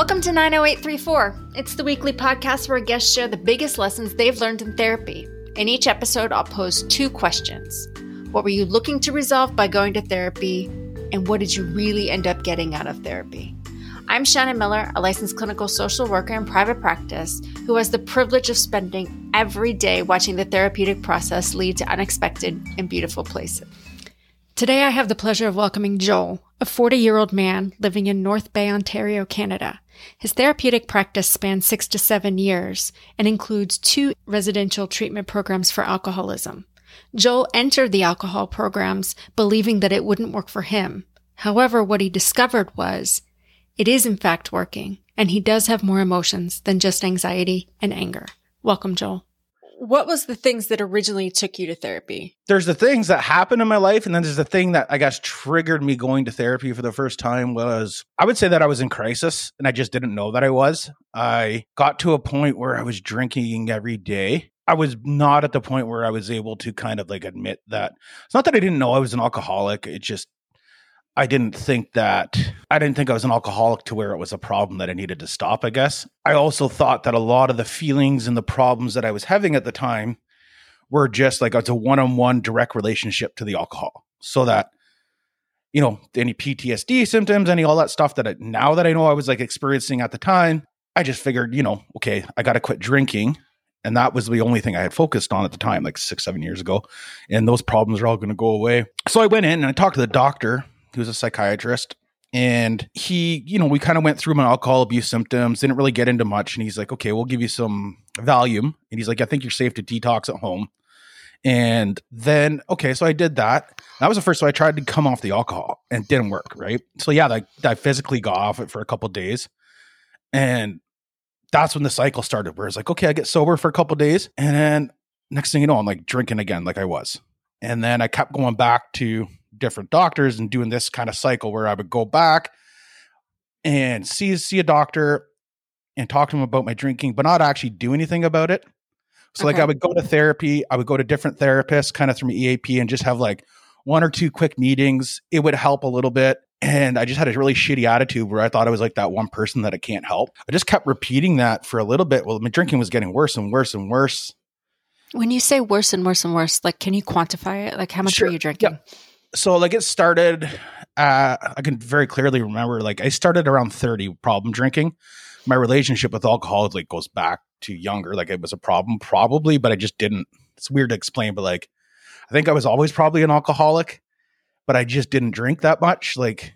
Welcome to 90834. It's the weekly podcast where guests share the biggest lessons they've learned in therapy. In each episode, I'll pose two questions What were you looking to resolve by going to therapy? And what did you really end up getting out of therapy? I'm Shannon Miller, a licensed clinical social worker in private practice who has the privilege of spending every day watching the therapeutic process lead to unexpected and beautiful places. Today, I have the pleasure of welcoming Joel, a 40 year old man living in North Bay, Ontario, Canada. His therapeutic practice spans six to seven years and includes two residential treatment programs for alcoholism. Joel entered the alcohol programs believing that it wouldn't work for him. However, what he discovered was it is in fact working, and he does have more emotions than just anxiety and anger. Welcome, Joel. What was the things that originally took you to therapy? There's the things that happened in my life, and then there's the thing that I guess triggered me going to therapy for the first time was I would say that I was in crisis and I just didn't know that I was. I got to a point where I was drinking every day. I was not at the point where I was able to kind of like admit that it's not that I didn't know I was an alcoholic. It just I didn't think that I didn't think I was an alcoholic to where it was a problem that I needed to stop, I guess. I also thought that a lot of the feelings and the problems that I was having at the time were just like it's a one-on-one direct relationship to the alcohol. So that you know, any PTSD symptoms, any all that stuff that I, now that I know I was like experiencing at the time, I just figured, you know, okay, I got to quit drinking. And that was the only thing I had focused on at the time, like six, seven years ago. And those problems are all going to go away. So I went in and I talked to the doctor was a psychiatrist. And he, you know, we kind of went through my alcohol abuse symptoms, didn't really get into much. And he's like, okay, we'll give you some Valium. And he's like, I think you're safe to detox at home. And then, okay, so I did that. That was the first. So I tried to come off the alcohol and didn't work. Right. So yeah, like I physically got off it for a couple days. And that's when the cycle started where it's like, okay, I get sober for a couple days. And then next thing you know, I'm like drinking again, like I was. And then I kept going back to different doctors and doing this kind of cycle where I would go back and see see a doctor and talk to him about my drinking, but not actually do anything about it. So okay. like I would go to therapy, I would go to different therapists kind of through my EAP and just have like one or two quick meetings. It would help a little bit. And I just had a really shitty attitude where I thought I was like that one person that I can't help. I just kept repeating that for a little bit. Well, my drinking was getting worse and worse and worse. When you say worse and worse and worse, like can you quantify it? Like how much sure. were you drinking? Yeah so like it started uh, i can very clearly remember like i started around 30 problem drinking my relationship with alcohol like goes back to younger like it was a problem probably but i just didn't it's weird to explain but like i think i was always probably an alcoholic but i just didn't drink that much like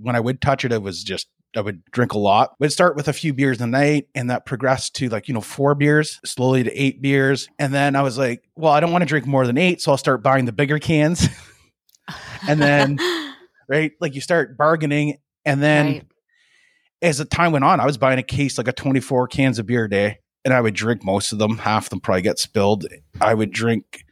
when i would touch it it was just I would drink a lot. Would start with a few beers a night, and that progressed to like you know four beers, slowly to eight beers, and then I was like, well, I don't want to drink more than eight, so I'll start buying the bigger cans. and then right like you start bargaining and then right. as the time went on i was buying a case like a 24 cans of beer a day and i would drink most of them. Half of them probably get spilled. I would drink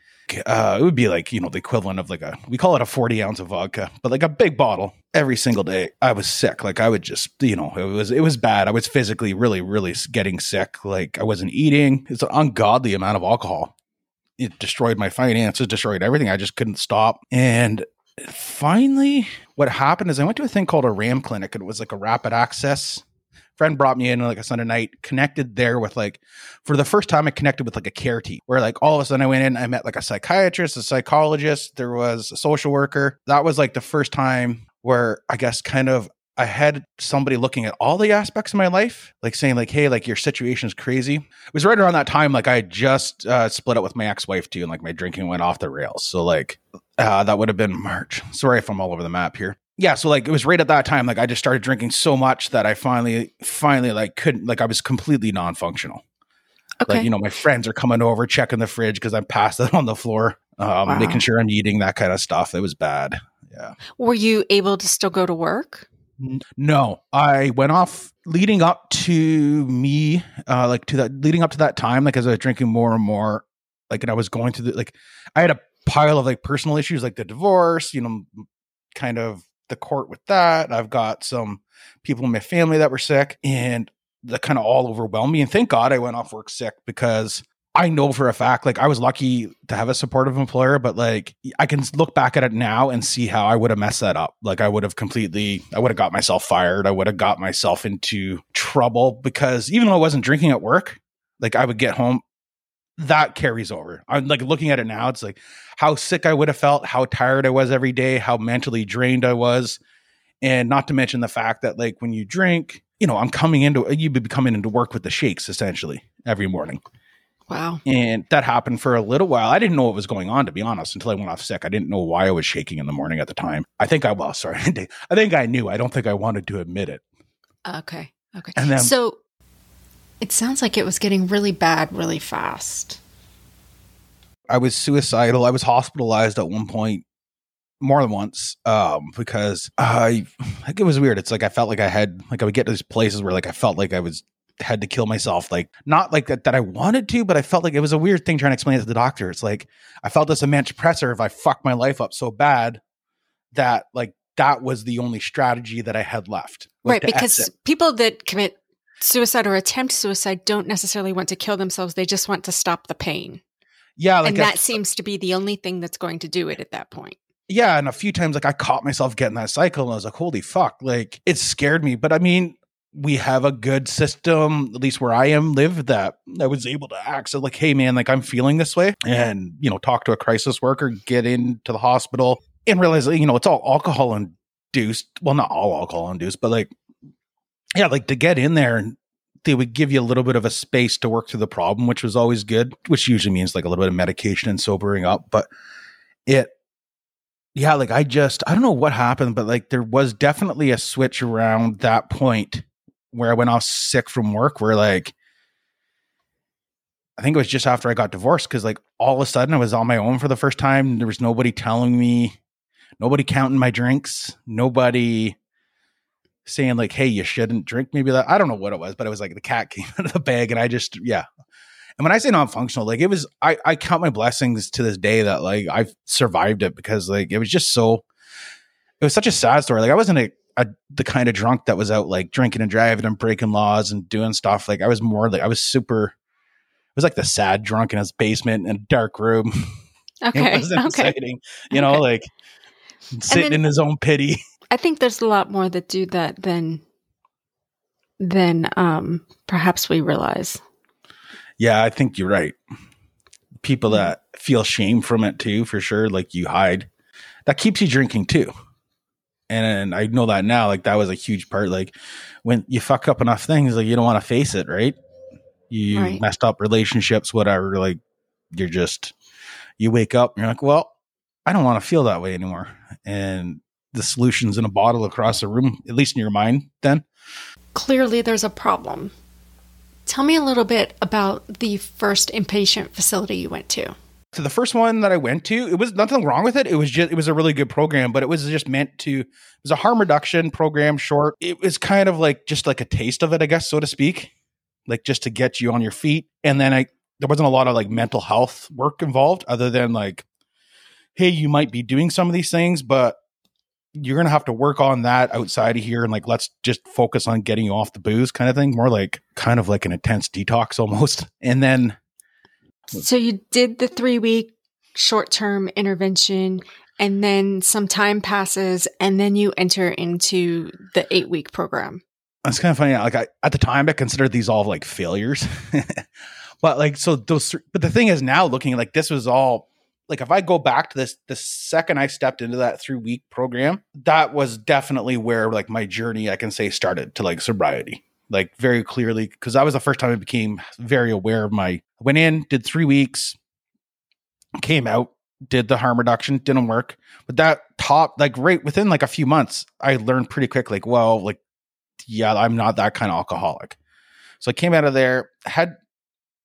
uh, it would be like you know the equivalent of like a we call it a 40 ounce of vodka but like a big bottle every single day. I was sick. Like i would just you know it was it was bad. I was physically really really getting sick. Like i wasn't eating. It's an ungodly amount of alcohol it destroyed my finances, destroyed everything. I just couldn't stop. And finally, what happened is I went to a thing called a RAAM clinic. It was like a rapid access. Friend brought me in like a Sunday night, connected there with like, for the first time, I connected with like a care team where like all of a sudden I went in, I met like a psychiatrist, a psychologist, there was a social worker. That was like the first time where I guess kind of I had somebody looking at all the aspects of my life, like saying, like, hey, like your situation is crazy. It was right around that time, like I just uh, split up with my ex-wife too, and like my drinking went off the rails. So like uh, that would have been March. Sorry if I'm all over the map here. Yeah, so like it was right at that time, like I just started drinking so much that I finally, finally like couldn't, like I was completely non-functional. Okay. Like you know, my friends are coming over, checking the fridge because I'm passed it on the floor, um, wow. making sure I'm eating that kind of stuff. It was bad. Yeah. Were you able to still go to work? No, I went off leading up to me, uh, like to that leading up to that time, like as I was drinking more and more, like, and I was going through the like, I had a pile of like personal issues, like the divorce, you know, kind of the court with that. I've got some people in my family that were sick, and that kind of all overwhelmed me. And thank God I went off work sick because I know for a fact, like I was lucky to have a supportive employer, but like I can look back at it now and see how I would have messed that up. Like I would have completely, I would have got myself fired. I would have got myself into trouble because even though I wasn't drinking at work, like I would get home, that carries over. I'm like looking at it now, it's like how sick I would have felt, how tired I was every day, how mentally drained I was. And not to mention the fact that like when you drink, you know, I'm coming into, you'd be coming into work with the shakes essentially every morning. Wow. And that happened for a little while. I didn't know what was going on, to be honest, until I went off sick. I didn't know why I was shaking in the morning at the time. I think I was, sorry. I think I knew. I don't think I wanted to admit it. Okay. Okay. And then, so it sounds like it was getting really bad really fast. I was suicidal. I was hospitalized at one point more than once um because i like it was weird it's like i felt like i had like i would get to these places where like i felt like i was had to kill myself like not like that, that i wanted to but i felt like it was a weird thing trying to explain it to the doctor. It's like i felt this immense pressure if i fucked my life up so bad that like that was the only strategy that i had left right because people that commit suicide or attempt suicide don't necessarily want to kill themselves they just want to stop the pain. Yeah like and that seems to be the only thing that's going to do it at that point. Yeah and a few times like i caught myself getting that cycle and i was like holy fuck like it scared me but i mean we have a good system, at least where I am live, that I was able to access like, hey man, like I'm feeling this way, and you know, talk to a crisis worker, get into the hospital, and realize you know it's all alcohol induced. Well, not all alcohol induced, but like, yeah, like to get in there and they would give you a little bit of a space to work through the problem, which was always good, which usually means like a little bit of medication and sobering up. But it, yeah, like I just, I don't know what happened, but like there was definitely a switch around that point where I went off sick from work where like I think it was just after I got divorced because like all of a sudden I was on my own for the first time. There was nobody telling me, nobody counting my drinks, nobody saying like, "Hey, you shouldn't drink." Maybe that I don't know what it was, but it was like the cat came out of the bag, and I just yeah. And when I say non-functional, like it was, I I count my blessings to this day that like I've survived it because like it was just so. It was such a sad story. Like I wasn't a the kind of drunk that was out like drinking and driving and breaking laws and doing stuff. Like I was more like I was super. It was like the sad drunk in his basement in a dark room. Okay. it wasn't okay. exciting, you know, Okay. like sitting then- in his own pity. I think there's a lot more that do that than than um perhaps we realize. Yeah, I think you're right. People that feel shame from it too, for sure. Like you hide, that keeps you drinking too. And I know that now. Like that was a huge part. Like when you fuck up enough things, like you don't want to face it, right? You Right. messed up relationships, whatever. Like you're just you wake up and you're like, well, I don't want to feel that way anymore. And the solution's in a bottle across the room, at least in your mind. Then Clearly there's a problem. Tell me a little bit about the first inpatient facility you went to. So the first one that I went to, it was nothing wrong with it. It was just it was a really good program, but it was just meant to it was a harm reduction program short. It was kind of like just like a taste of it, I guess, so to speak. Like just to get you on your feet. And then I there wasn't a lot of like mental health work involved other than like, hey, you might be doing some of these things, but you're gonna have to work on that outside of here and like let's just focus on getting you off the booze kind of thing. More like kind of like an intense detox almost. And then So you did the 3 week short term intervention and then some time passes and then you enter into the 8 week program. it's kind of funny. Like I, at the time, I considered these all like failures, but like so those. But the thing is, now looking like this was all like if I go back to this, the second I stepped into that three week program, that was definitely where like my journey, I can say, started to like sobriety, like very clearly because that was the first time I became very aware of my. Went in, did three weeks, came out, did the harm reduction, didn't work. But that top, like right within like a few months, I learned pretty quick, like, well, like yeah, I'm not that kind of alcoholic. So I came out of there, had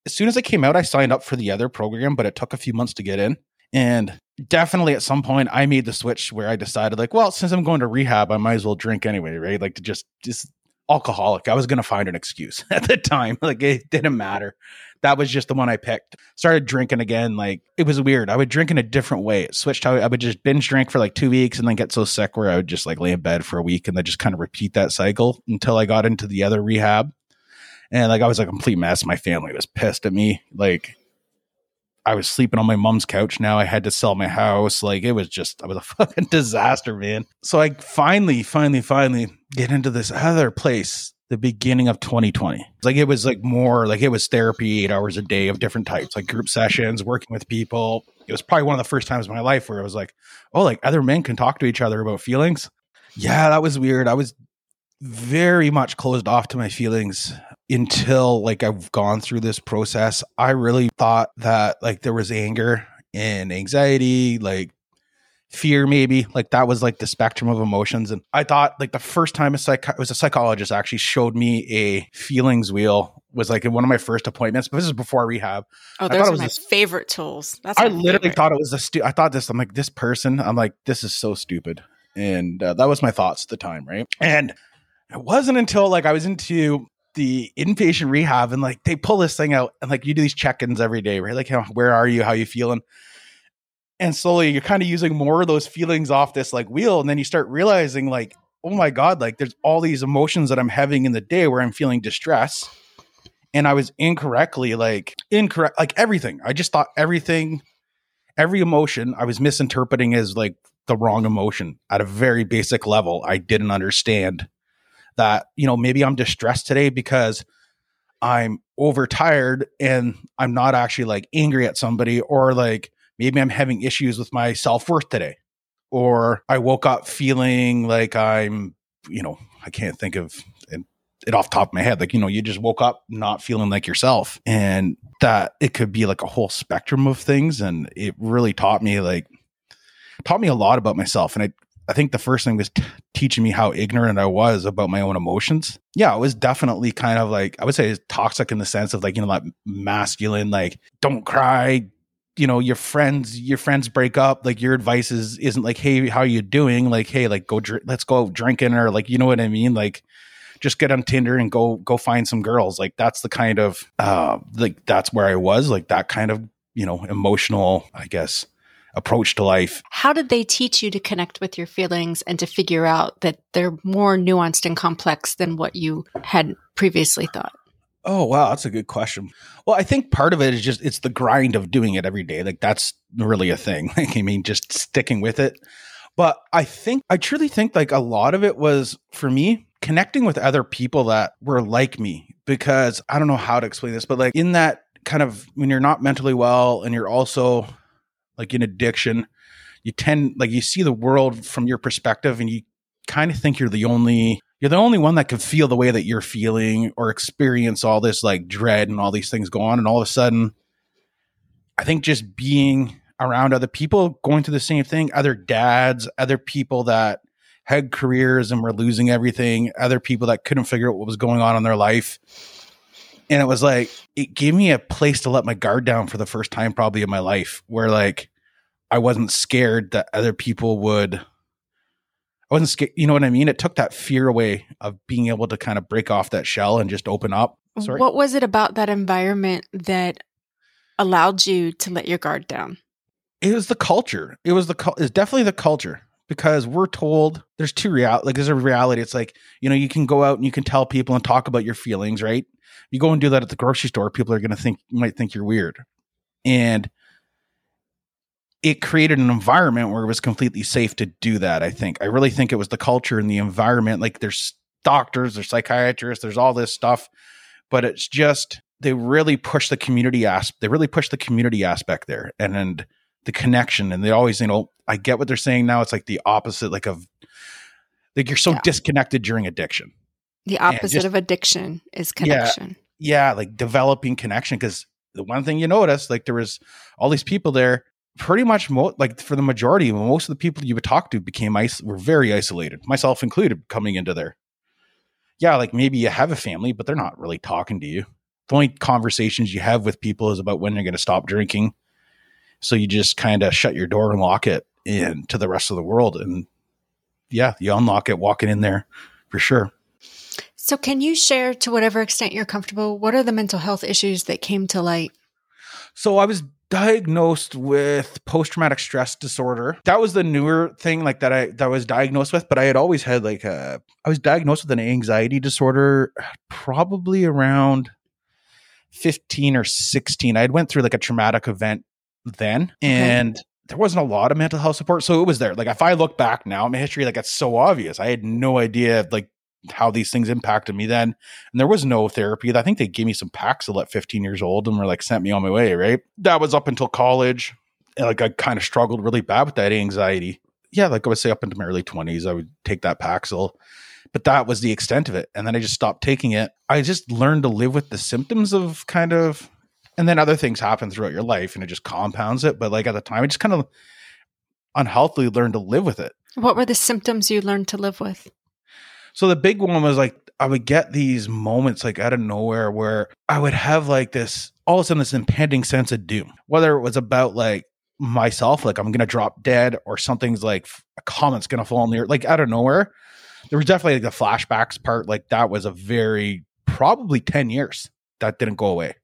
as soon as I came out, I signed up for the other program, but it took a few months to get in. And definitely at some point I made the switch where I decided like, well, since I'm going to rehab, I might as well drink anyway, right? Like to just just alcoholic. I was going to find an excuse at the time. Like it didn't matter. That was just the one I picked. Started drinking again. Like it was weird. I would drink in a different way. It switched how I would just binge drink for like two weeks and then get so sick where I would just like lay in bed for a week and then just kind of repeat that cycle until I got into the other rehab. And like I was a complete mess. My family was pissed at me. Like I was sleeping on my mom's couch now. I had to sell my house. Like it was just, I was a fucking disaster, man. So I finally, finally, finally get into this other place the beginning of 2020. Like it was like more like it was therapy, eight hours a day of different types, like group sessions, working with people. It was probably one of the first times in my life where I was like, oh, like other men can talk to each other about feelings. Yeah, that was weird. I was very much closed off to my feelings until like I've gone through this process. I really thought that like there was anger and anxiety, like fear maybe like that was like the spectrum of emotions and i thought like the first time a psych it was a psychologist actually showed me a feelings wheel was like in one of my first appointments but this is before rehab oh those are my this, favorite tools that's i literally favorite. thought it was a stu- i thought this i'm like this person i'm like this is so stupid and uh, that was my thoughts at the time right and it wasn't until like i was into the inpatient rehab and like they pull this thing out and like you do these check-ins every day right? Like where are you? How you feeling? And slowly you're kind of using more of those feelings off this like wheel and then you start realizing like oh my god like there's all these emotions that i'm having in the day where i'm feeling distress and i was incorrectly like incorrect like everything. I just thought everything every emotion i was misinterpreting as like the wrong emotion at a very basic level. I didn't understand that you know maybe i'm distressed today because i'm overtired and i'm not actually like angry at somebody or like maybe I'm having issues with my self worth today. Or I woke up feeling like I'm, you know, I can't think of it off top of my head. Like, you know, you just woke up not feeling like yourself. And that it could be like a whole spectrum of things. And it really taught me like, taught me a lot about myself. And I, I think the first thing was t- teaching me how ignorant I was about my own emotions. Yeah, it was definitely kind of like I would say toxic in the sense of like you know like masculine, like don't cry, you know your friends your friends break up. Like your advice is isn't like hey how are you doing? Like hey like go dr- let's go drinking or like you know what i mean? Like just get on tinder and go go find some girls. Like that's the kind of uh like that's where i was like that kind of you know emotional i guess approach to life how did they teach you to connect with your feelings and to figure out that they're more nuanced and complex than what you had previously thought Oh wow, that's a good question. Well, I think part of it is just it's the grind of doing it every day. Like that's really a thing. Like I mean, just sticking with it. But I think I truly think like a lot of it was for me connecting with other people that were like me because I don't know how to explain this, but like in that kind of when you're not mentally well and you're also like in addiction, you tend like you see the world from your perspective and you kind of think you're the only you're the only one that can feel the way that you're feeling or experience all this like dread and all these things go on. And all of a sudden, I think just being around other people going through the same thing, other dads, other people that had careers and were losing everything, other people that couldn't figure out what was going on in their life. And it was like, it gave me a place to let my guard down for the first time, probably in my life, where like I wasn't scared that other people would I wasn't scared. You know what I mean? It took that fear away of being able to kind of break off that shell and just open up. Sorry. What was it about that environment that allowed you to let your guard down? It was the culture. It was the it's definitely the culture because we're told there's two reality. Like there's a reality. It's like you know you can go out and you can tell people and talk about your feelings, right? You go and do that at the grocery store, people are going to think might think you're weird, and it created an environment where it was completely safe to do that. I think. I really think it was the culture and the environment. Like there's doctors, there's psychiatrists, there's all this stuff, but it's just they really push the community aspect. They really push the community aspect there, and and the connection. And they always, you know, I get what they're saying now. It's like the opposite, like of like you're so yeah. disconnected during addiction. The opposite just, of addiction is connection. Yeah, yeah, like developing connection. Because the one thing you notice, like there was all these people there pretty much mo- like for the majority, most of the people you would talk to became ice were very isolated, myself included, coming into there. Yeah, like maybe you have a family, but they're not really talking to you. The only conversations you have with people is about when you're going to stop drinking. So you just kind of shut your door and lock it in to the rest of the world. And yeah, you unlock it walking in there for sure. So, can you share to whatever extent you're comfortable? What are the mental health issues that came to light? So, I was diagnosed with post traumatic stress disorder. That was the newer thing like that I that I was diagnosed with, but I had always had like a I was diagnosed with an anxiety disorder probably around 15 or 16. I had went through like a traumatic event then. And there wasn't a lot of mental health support. So it was there. Like if I look back now in my history, like it's so obvious. I had no idea like how these things impacted me then. And there was no therapy. I think they gave me some Paxil at 15 years old and were like sent me on my way, right? That was up until college. And like I kind of struggled really bad with that anxiety. Yeah, like I would say up into my early 20s, I would take that Paxil. But that was the extent of it. And then I just stopped taking it. I just learned to live with the symptoms of kind of and then other things happen throughout your life and it just compounds it. But like at the time, I just kind of unhealthily learned to live with it. What were the symptoms you learned to live with? So the big one was like I would get these moments like out of nowhere where I would have like this all of a sudden this impending sense of doom, whether it was about like myself, like I'm gonna drop dead, or something's like a comet's gonna fall on the earth, like out of nowhere. There was definitely like the flashbacks part, like that was a very probably 10 years that didn't go away.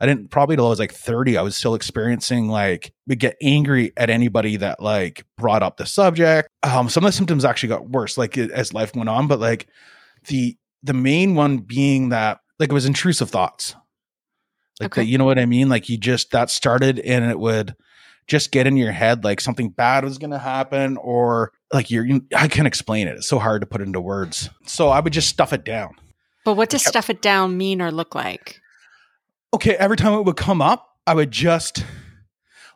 I didn't probably till I was like 30, I was still experiencing like we get angry at anybody that like brought up the subject. Um, some of the symptoms actually got worse like as life went on, but like the the main one being that like it was intrusive thoughts. Like okay. that, you know what I mean? Like you just that started and it would just get in your head like something bad was going to happen or like you're you, I can't explain it. It's so hard to put into words. So I would just stuff it down. But what does stuff it down mean or look like? Okay, every time it would come up, I would just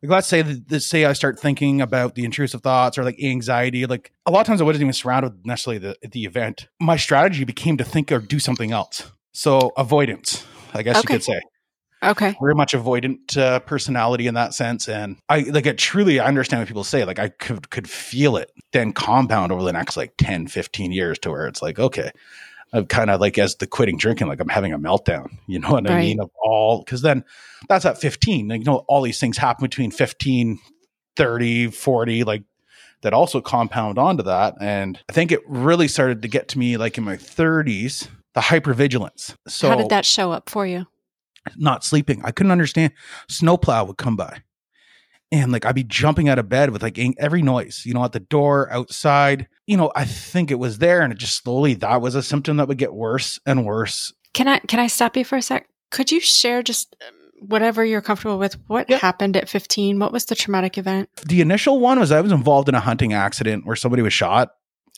like let's say that say I start thinking about the intrusive thoughts or like anxiety. Like a lot of times I wasn't even surrounded with necessarily the the event. My strategy became to think or do something else. So avoidance, I guess okay. you could say. Okay. Very much avoidant uh, personality in that sense. And I like it truly, I understand what people say. Like I could, could feel it then compound over the next like 10, 15 years to where it's like, okay, of kind of like as the quitting drinking, like I'm having a meltdown. You know what right. I mean? Of all because then that's at 15. Like, you know, all these things happen between 15, 30, 40, like that also compound onto that. And I think it really started to get to me like in my 30s, the hypervigilance. So how did that show up for you? Not sleeping. I couldn't understand. Snowplow would come by and like I'd be jumping out of bed with like every noise, you know, at the door, outside. You know, I think it was there, and it just slowly that was a symptom that would get worse and worse. Can I can I stop you for a sec? Could you share just um, whatever you're comfortable with? What yep. happened at 15? What was the traumatic event? The initial one was I was involved in a hunting accident where somebody was shot,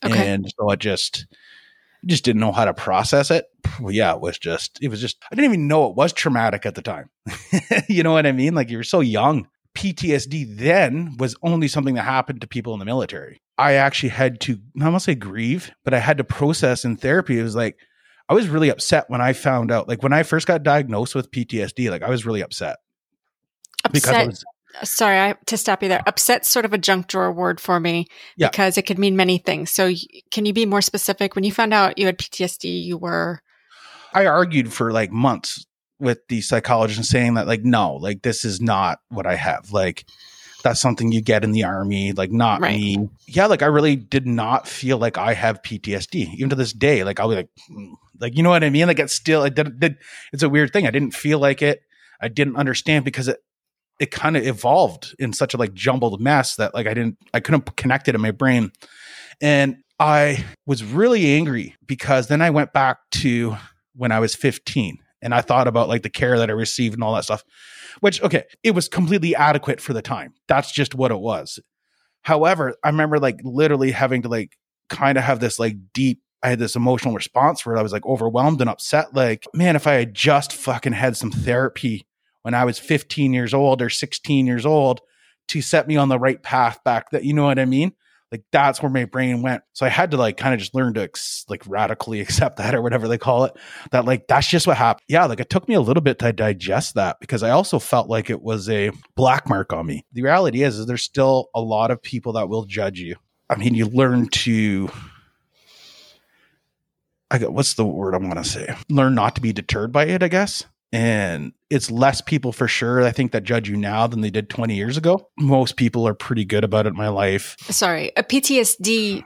okay. and so I just just didn't know how to process it. Well, yeah, it was just it was just I didn't even know it was traumatic at the time. you know what I mean? Like you're so young PTSD then was only something that happened to people in the military. I actually had to, I must say grieve, but I had to process in therapy. It was like, I was really upset when I found out, like when I first got diagnosed with PTSD, like I was really upset. Upset. Was, uh, Sorry I, to stop you there. Upset's sort of a junk drawer word for me yeah. because it could mean many things. So, can you be more specific? When you found out you had PTSD, you were. I argued for like months with the psychologist and saying that like no like this is not what i have. Like that's something you get in the army like not right. me. Yeah like i really did not feel like i have ptsd even to this day like i'll be like mm, like you know what i mean? Like it's still it did, did it's a weird thing. I didn't feel like it. I didn't understand because it it kind of evolved in such a like jumbled mess that like i didn't i couldn't connect it in my brain. And i was really angry because then i went back to when i was 15 and I thought about like the care that I received and all that stuff, which, okay, it was completely adequate for the time. That's just what it was. However, I remember like literally having to like kind of have this like deep, I had this emotional response where I was like overwhelmed and upset. Like, man, if I had just fucking had some therapy when I was 15 years old or 16 years old to set me on the right path back that, you know what I mean? Like that's where my brain went. So i had to like kind of just learn to ex- like radically accept that or whatever they call it that like that's just what happened yeah like it took me a little bit to digest that because i also felt like it was a black mark on me. The reality is, is there's still a lot of people that will judge you. I mean you learn to I got what's the word I'm gonna say? Learn not to be deterred by it, I guess and it's less people for sure i think that judge you now than they did 20 years ago. Most people are pretty good about it in my life. Sorry a ptsd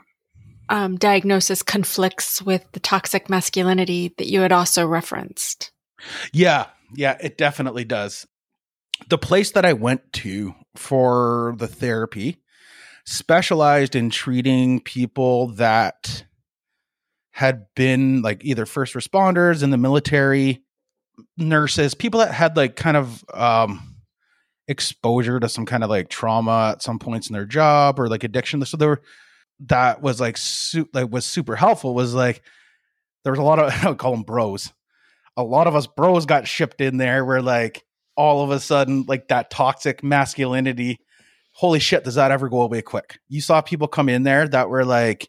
um, diagnosis conflicts with the toxic masculinity that you had also referenced. Yeah yeah it definitely does. The place that i went to for the therapy specialized in treating people that had been like either first responders in the military nurses, people that had like kind of um, exposure to some kind of like trauma at some points in their job or like addiction. So there were that was like su- like was super helpful was like there was a lot of I call them bros. A lot of us bros got shipped in there where like all of a sudden like that toxic masculinity. Holy shit, does that ever go away quick? You saw people come in there that were like,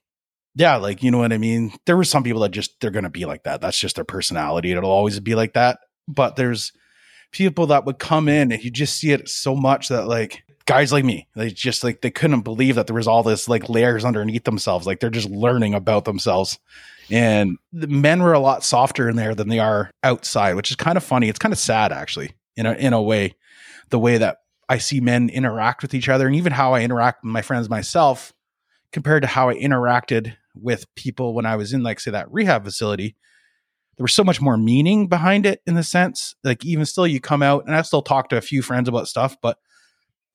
yeah, like you know what I mean. There were some people that just they're gonna be like that. That's just their personality. It'll always be like that. But there's people that would come in and you just see it so much that like guys like me, they just like they couldn't believe that there was all this like layers underneath themselves. Like they're just learning about themselves. And the men were a lot softer in there than they are outside, which is kind of funny. It's kind of sad actually, in a in a way, the way that I see men interact with each other and even how I interact with my friends myself compared to how I interacted with people when I was in like say that rehab facility there was so much more meaning behind it in the sense like even still you come out and i still talk to a few friends about stuff but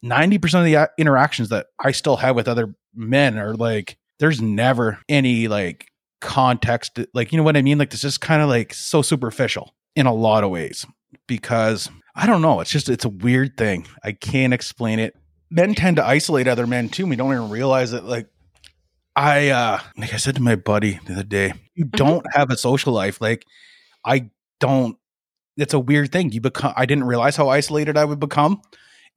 90% of the uh, interactions that i still have with other men are like there's never any like context like you know what i mean? Like it's just kind of like so superficial in a lot of ways because i don't know it's just it's a weird thing. I can't explain it. Men tend to isolate other men too we don't even realize it like I uh like I said to my buddy the other day, you Mm-hmm. don't have a social life. Like I don't it's a weird thing. You become I didn't realize how isolated I would become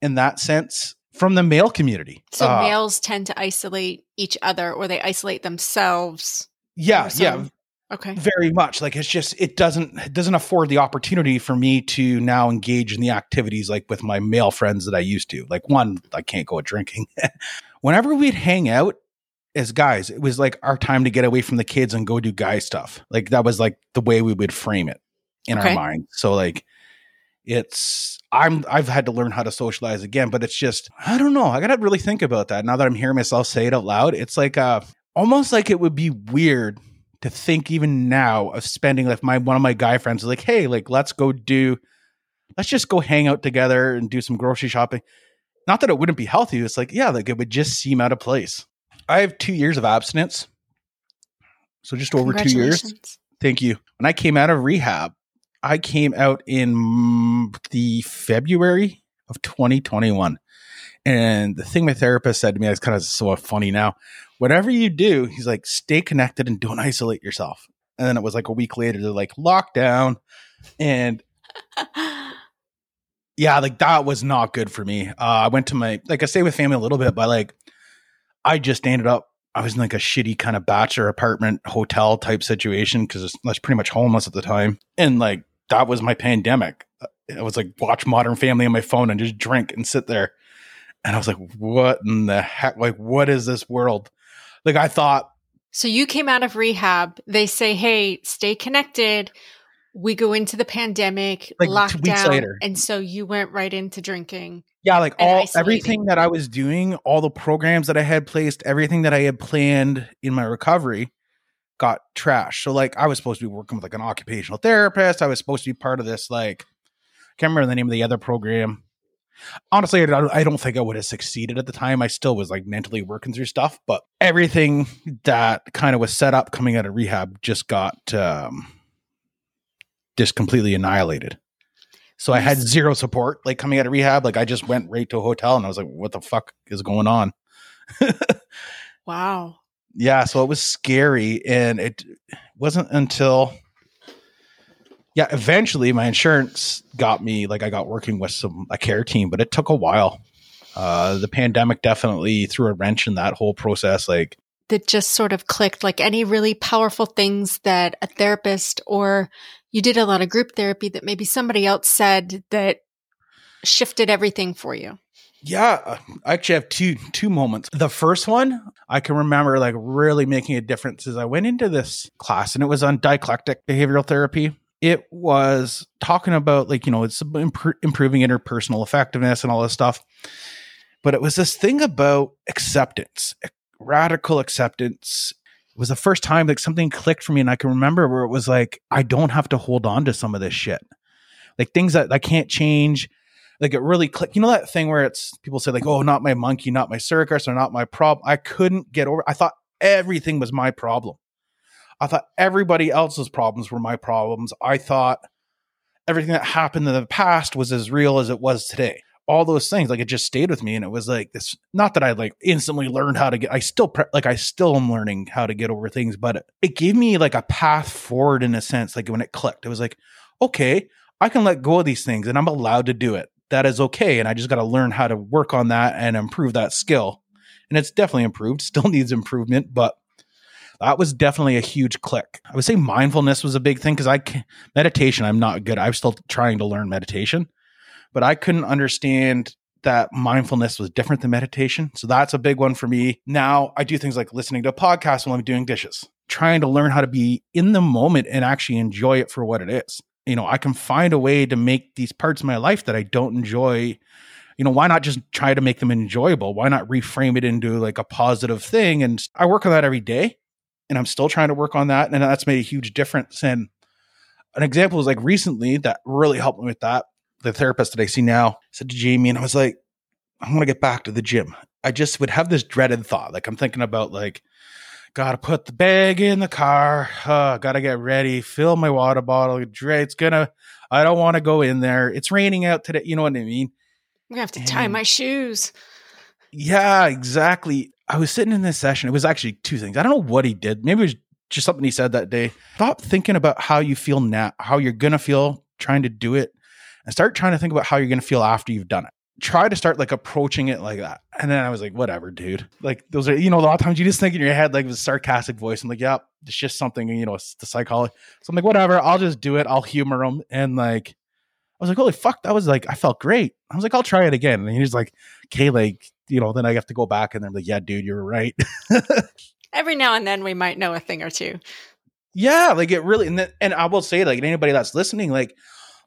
in that sense from the male community. So Uh, males tend to isolate each other or they isolate themselves. yeah, yeah, Okay. very much. Like it's just it doesn't it doesn't afford the opportunity for me to now engage in the activities like with my male friends that I used to. Like one, I can't go drinking. Whenever we'd hang out as guys, it was like our time to get away from the kids and go do guy stuff. Like that was like the way we would frame it in Okay. our mind. So like it's I'm I've had to learn how to socialize again, but it's just I don't know. I gotta really think about that now that I'm hearing myself say it out loud. It's like uh almost like it would be weird to think even now of spending like my one of my guy friends is like, hey, like let's go do let's just go hang out together and do some grocery shopping. Not that it wouldn't be healthy. It's like, yeah, like it would just seem out of place. I have two years of abstinence. So just over two years. Thank you. When I came out of rehab, I came out in the February of 2021. And the thing my therapist said to me is kind of so funny now. Whatever you do, he's like, stay connected and don't isolate yourself. And then it was like a week later, they're like, lockdown. And yeah, like that was not good for me. Uh, I went to my, like I stay with family a little bit, but like I just ended up, I was in like a shitty kind of bachelor apartment hotel type situation because I was pretty much homeless at the time. And like that was my pandemic. I was like, watch Modern Family on my phone and just drink and sit there. And I was like, what in the heck? Like, what is this world? Like, I thought, So you came out of rehab. They say, "Hey, stay connected." We go into the pandemic, Like, two lockdown, weeks later. and so you went right into drinking. Yeah, like all everything that I was doing, all the programs that I had placed, everything that I had planned in my recovery got trashed. So like I was supposed to be working with like an occupational therapist. I was supposed to be part of this like I can't remember the name of the other program. Honestly, I don't, I don't think I would have succeeded at the time. I still was like mentally working through stuff, but everything that kind of was set up coming out of rehab just got um just completely annihilated. So I had zero support like coming out of rehab. Like I just went right to a hotel and I was like, what the fuck is going on? Wow. yeah, so it was scary. And it wasn't until, yeah, eventually my insurance got me, like I got working with some, a care team, but it took a while. Uh, the pandemic definitely threw a wrench in that whole process. Like, That just sort of clicked like any really powerful things that a therapist or you did a lot of group therapy that maybe somebody else said that shifted everything for you. Yeah, uh, I actually have two two moments. The first one I can remember like really making a difference is I went into this class and it was on dialectic behavioral therapy. It was talking about like you know it's impro- improving interpersonal effectiveness and all this stuff, but it was this thing about acceptance, radical acceptance. It was the first time like something clicked for me, and I can remember where it was like I don't have to hold on to some of this shit, like things that I can't change like it really clicked. You know that thing where it's people say like, "Oh, not my monkey, not my circus, or not my problem." I couldn't get over. I thought everything was my problem. I thought everybody else's problems were my problems. I thought everything that happened in the past was as real as it was today. All those things like it just stayed with me and it was like this not that i like instantly learned how to get i still pre- like i still am learning how to get over things but it gave me like a path forward in a sense like when it clicked. It was like okay i can let go of these things and i'm allowed to do it. That is okay and i just got to learn how to work on that and improve that skill. And it's definitely improved still needs improvement but that was definitely a huge click. I would say mindfulness was a big thing because i meditation i'm not good i'm still trying to learn meditation but I couldn't understand that mindfulness was different than meditation. So that's a big one for me. Now I do things like listening to a podcast while I'm doing dishes, trying to learn how to be in the moment and actually enjoy it for what it is. You know, I can find a way to make these parts of my life that I don't enjoy. You know, why not just try to make them enjoyable? Why not reframe it into like a positive thing? And I work on that every day and I'm still trying to work on that. And that's made a huge difference. And an example is like recently that really helped me with that the therapist that I see now said to Jamie, and I was like, I want to get back to the gym. I just would have this dreaded thought. Like I'm thinking about like, gotta put the bag in the car. Uh, gotta get ready, fill my water bottle. It's gonna, I don't want to go in there. It's raining out today. You know what I mean? I'm gonna have to and, tie my shoes. Yeah, exactly. I was sitting in this session. It was actually two things. I don't know what he did. Maybe it was just something he said that day. Stop thinking about how you feel now, how you're gonna feel trying to do it and start trying to think about how you're going to feel after you've done it. Try to start like approaching it like that. And then I was like, whatever, dude. Like those are, you know, a lot of times you just think in your head, like with a sarcastic voice. I'm like, yep, it's just something, you know, it's the psychology. So I'm like, whatever, I'll just do it. I'll humor him. And like, I was like, holy fuck, that was like, I felt great. I was like, I'll try it again. And he's like, okay, like, you know, then I have to go back and I'm like, yeah, dude, you're right. Every now and then we might know a thing or two. Yeah, like it really, and, and I will say, like, anybody that's listening, like,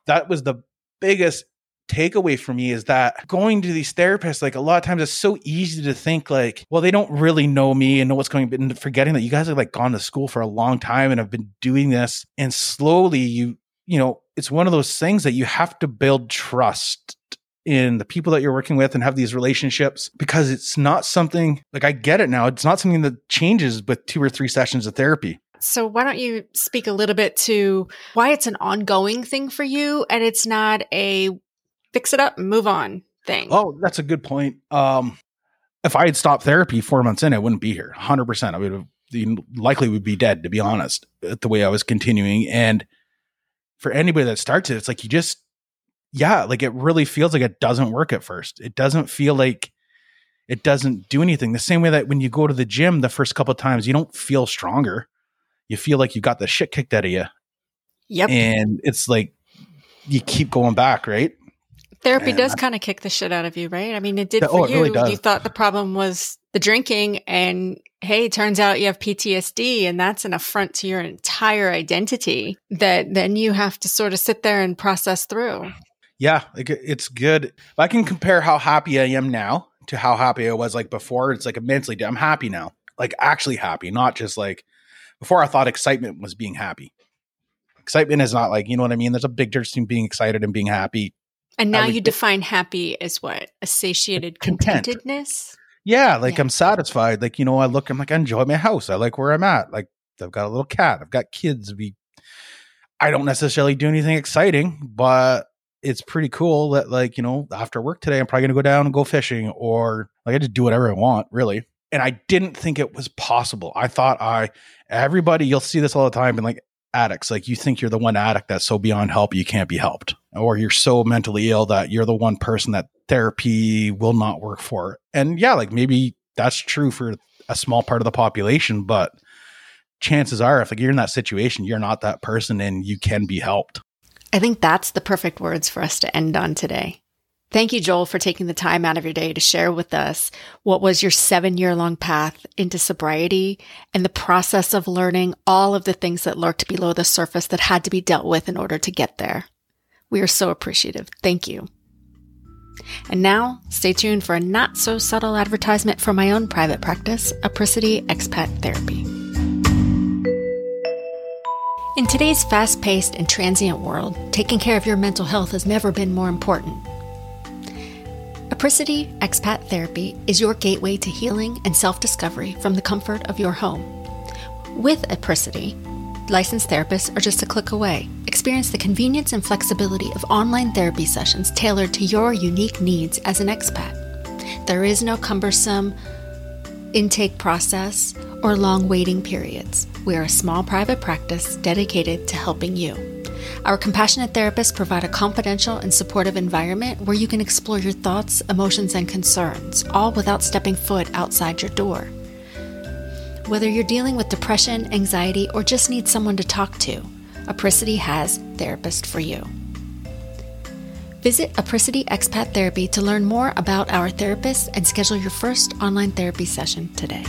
that was the biggest takeaway for me is that going to these therapists, like a lot of times it's so easy to think like, well, they don't really know me and know what's going on, forgetting that you guys have like gone to school for a long time and have been doing this. And slowly you, you know, it's one of those things that you have to build trust in the people that you're working with and have these relationships because it's not something like I get it now. It's not something that changes with two or three sessions of therapy. So, why don't you speak a little bit to why it's an ongoing thing for you and it's not a fix it up move on thing? Oh, that's a good point. Um, if I had stopped therapy four months in, I wouldn't be here 100%. I would have likely would be dead, to be honest, the way I was continuing. And for anybody that starts it, it's like you just, yeah, like it really feels like it doesn't work at first. It doesn't feel like it doesn't do anything. The same way that when you go to the gym the first couple times, you don't feel stronger you feel like you got the shit kicked out of you. Yep. And it's like you keep going back, right? Therapy and does kind of kick the shit out of you, right? I mean, it did for oh, you. Really you thought the problem was the drinking, and hey, turns out you have PTSD, and that's an affront to your entire identity that then you have to sort of sit there and process through. Yeah, it's good. If I can compare how happy I am now to how happy I was like before, it's like immensely. I'm happy now, like actually happy, not just like before I thought excitement was being happy. Excitement is not like, you know what I mean? There's a big difference between being excited and being happy. And now you define happy as what? A satiated content. contentedness? Yeah, like yeah. I'm satisfied. Like, you know, I look, I'm like, I enjoy my house. I like where I'm at. Like, I've got a little cat. I've got kids. We, I don't necessarily do anything exciting, but it's pretty cool that, like, you know, after work today, I'm probably going to go down and go fishing or like I just do whatever I want, really and I didn't think it was possible. I thought I everybody you'll see this all the time and like addicts like you think you're the one addict that's so beyond help you can't be helped or you're so mentally ill that you're the one person that therapy will not work for. And yeah, like maybe that's true for a small part of the population, but chances are if like you're in that situation, you're not that person and you can be helped. I think that's the perfect words for us to end on today. Thank you, Joel, for taking the time out of your day to share with us what was your seven year long path into sobriety and the process of learning all of the things that lurked below the surface that had to be dealt with in order to get there. We are so appreciative. Thank you. And now, stay tuned for a not so subtle advertisement for my own private practice, Apricity Expat Therapy. In today's fast paced and transient world, taking care of your mental health has never been more important. Apricity Expat Therapy is your gateway to healing and self discovery from the comfort of your home. With Apricity, licensed therapists are just a click away Experience the convenience and flexibility of online therapy sessions tailored to your unique needs as an expat. There is no cumbersome intake process or long waiting periods. We are a small private practice dedicated to helping you. Our compassionate therapists provide a confidential and supportive environment where you can explore your thoughts, emotions, and concerns, all without stepping foot outside your door. Whether you're dealing with depression, anxiety, or just need someone to talk to, Apricity has therapist for you. Visit Apricity Expat Therapy to learn more about our therapists and schedule your first online therapy session today.